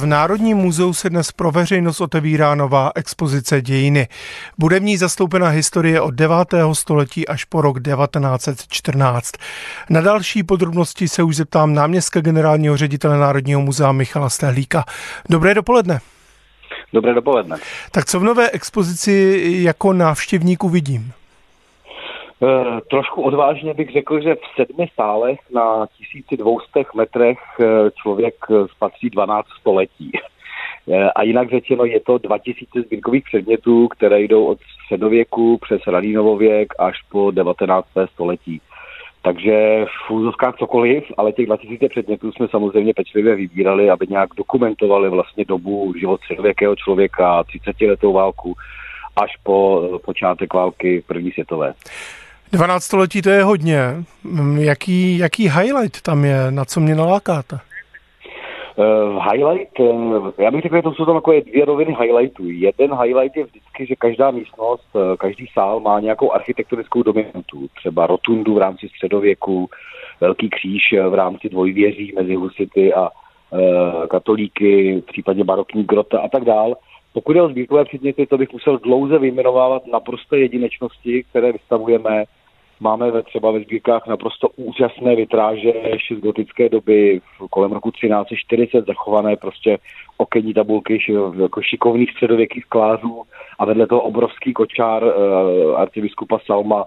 V Národním muzeu se dnes pro veřejnost otevírá nová expozice dějiny. Bude v ní zastoupena historie od 9. století až po rok 1914. Na další podrobnosti se už zeptám náměstka generálního ředitele Národního muzea Michala Stehlíka. Dobré dopoledne. Dobré dopoledne. Tak co v nové expozici jako návštěvník uvidím? Eh, trošku odvážně bych řekl, že v sedmi sálech na 1200 metrech eh, člověk spatří 12 století. Eh, a jinak řečeno, je to 2000 zbytkových předmětů, které jdou od středověku přes raný novověk až po 19. století. Takže v úzovkách cokoliv, ale těch 2000 předmětů jsme samozřejmě pečlivě vybírali, aby nějak dokumentovali vlastně dobu život středověkého člověka, 30 letou válku, až po počátek války první světové. 12 století to je hodně. Mm, jaký, jaký highlight tam je? Na co mě nalákáte? Uh, highlight, uh, já bych řekl, že to jsou tam jako dvě roviny highlightů. Jeden highlight je vždycky, že každá místnost, uh, každý sál má nějakou architektonickou dominantu. Třeba rotundu v rámci středověku, velký kříž v rámci dvojvěří mezi husity a uh, katolíky, případně barokní grota a tak dál. Pokud je o sbírkové předměty, to bych musel dlouze vyjmenovávat naprosto jedinečnosti, které vystavujeme Máme ve, třeba ve sbírkách naprosto úžasné vitráže ještě z gotické doby kolem roku 1340 zachované prostě okenní tabulky jako šikovných středověkých sklářů a vedle toho obrovský kočár uh, arcibiskupa Salma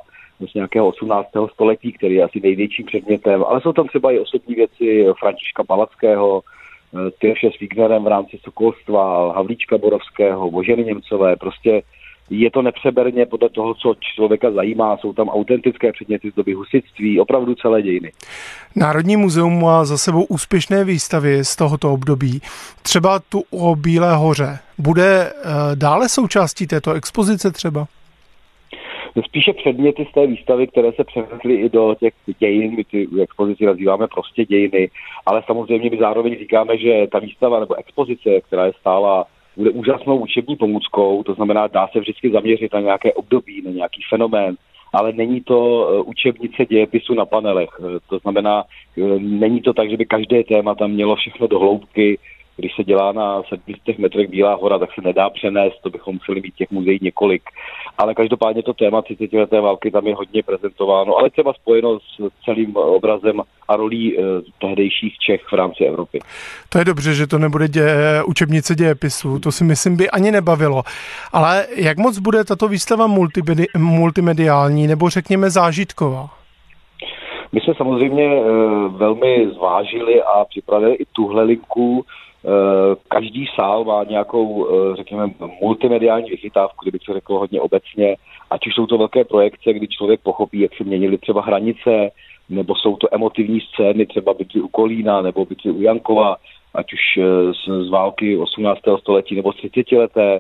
z nějakého 18. století, který je asi největším předmětem, ale jsou tam třeba i osobní věci Františka Palackého, eh, Tyrše s Wignerem v rámci Sokolstva, Havlíčka Borovského, Boženy Němcové, prostě je to nepřeberně podle toho, co člověka zajímá. Jsou tam autentické předměty z doby husitství, opravdu celé dějiny. Národní muzeum má za sebou úspěšné výstavy z tohoto období. Třeba tu o Bílé hoře. Bude eh, dále součástí této expozice třeba? Spíše předměty z té výstavy, které se přenesly i do těch dějin, my ty expozici nazýváme prostě dějiny, ale samozřejmě my zároveň říkáme, že ta výstava nebo expozice, která je stála bude úžasnou učební pomůckou, to znamená, dá se vždycky zaměřit na nějaké období, na nějaký fenomén, ale není to eh, učebnice dějepisu na panelech. Eh, to znamená, eh, není to tak, že by každé téma tam mělo všechno do hloubky, když se dělá na 700 metrech Bílá hora, tak se nedá přenést, to bychom museli mít těch muzeí několik. Ale každopádně to téma 30 leté války tam je hodně prezentováno, ale třeba spojeno s celým obrazem a rolí eh, tehdejších Čech v rámci Evropy. To je dobře, že to nebude dě, učebnice dějepisu, to si myslím by ani nebavilo. Ale jak moc bude tato výstava multimedi, multimediální nebo řekněme zážitková? My jsme samozřejmě e, velmi zvážili a připravili i tuhle linku Eh, každý sál má nějakou, eh, řekněme, multimediální vychytávku, kdyby to řekl hodně obecně, ať už jsou to velké projekce, kdy člověk pochopí, jak se měnily třeba hranice, nebo jsou to emotivní scény, třeba byty u Kolína, nebo byty u Jankova, ať už eh, z, z války 18. století nebo 30. leté.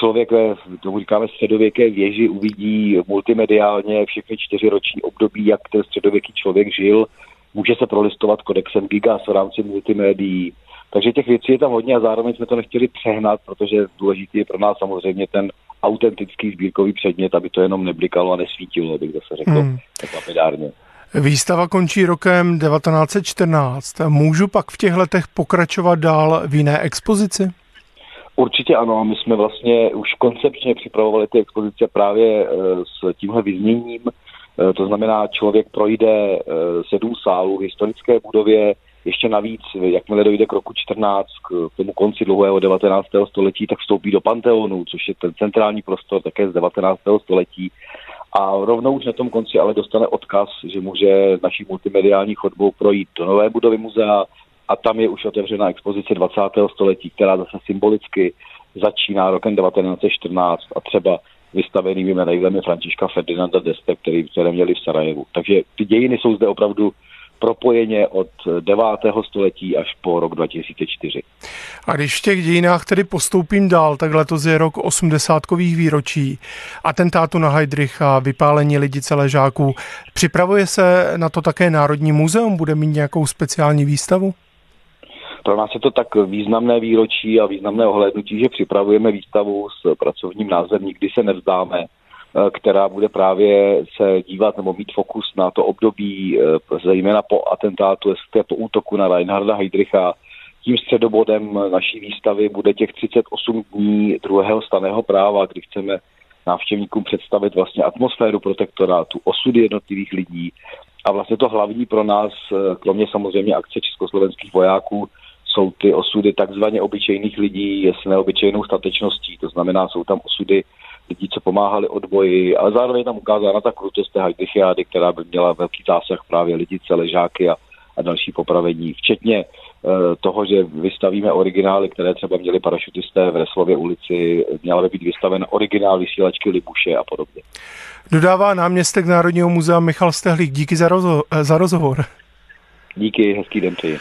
Člověk ve, tomu říkáme, středověké věži uvidí multimediálně všechny čtyři roční období, jak ten středověký člověk žil. Může se prolistovat kodexem Gigas v rámci multimédií takže těch věcí je tam hodně a zároveň jsme to nechtěli přehnat, protože důležitý je pro nás samozřejmě ten autentický sbírkový předmět, aby to jenom neblikalo a nesvítilo, abych zase řekl hmm. tak lapidárně. Výstava končí rokem 1914. Můžu pak v těch letech pokračovat dál v jiné expozici? Určitě ano, my jsme vlastně už koncepčně připravovali ty expozice právě eh, s tímhle vyzněním. Eh, to znamená, člověk projde eh, sedm sálů v historické budově, ještě navíc, jakmile dojde k roku 14, k tomu konci dlouhého 19. století, tak vstoupí do Panteonu, což je ten centrální prostor také z 19. století. A rovnou už na tom konci ale dostane odkaz, že může naší multimediální chodbou projít do nové budovy muzea a tam je už otevřena expozice 20. století, která zase symbolicky začíná rokem 1914 a třeba vystavenými medailemi Františka Ferdinanda Deste, který, které měli v Sarajevu. Takže ty dějiny jsou zde opravdu propojeně od 9. století až po rok 2004. A když v těch dějinách tedy postoupím dál, tak letos je rok 80. výročí atentátu na Heidricha, vypálení lidí celé žáků. Připravuje se na to také Národní muzeum? Bude mít nějakou speciální výstavu? Pro nás je to tak významné výročí a významné ohlednutí, že připravujeme výstavu s pracovním názvem Nikdy se nevzdáme, eh, která bude právě se dívat nebo mít fokus na to období, eh, zejména po atentátu, respektive po útoku na Reinharda Heydricha. Tím středobodem naší výstavy bude těch 38 dní druhého staného práva, kdy chceme návštěvníkům představit vlastně atmosféru protektorátu, osudy jednotlivých lidí. A vlastně to hlavní pro nás, eh, kromě samozřejmě akce československých vojáků, jsou ty osudy takzvaně obyčejných lidí s neobyčejnou statečností. To znamená, jsou tam osudy lidí, co pomáhali odboji, ale zároveň je tam ukázána ta krutost té Heidrichiády, která by měla velký zásah právě lidi, celé žáky a, a další popravení, včetně e, toho, že vystavíme originály, které třeba měli parašutisté v Reslově ulici, měla by být vystaven originál vysílačky Libuše a podobně. Dodává náměstek Národního muzea Michal Stehlík. Díky za, rozho- za rozhovor. Díky, hezký den přeji.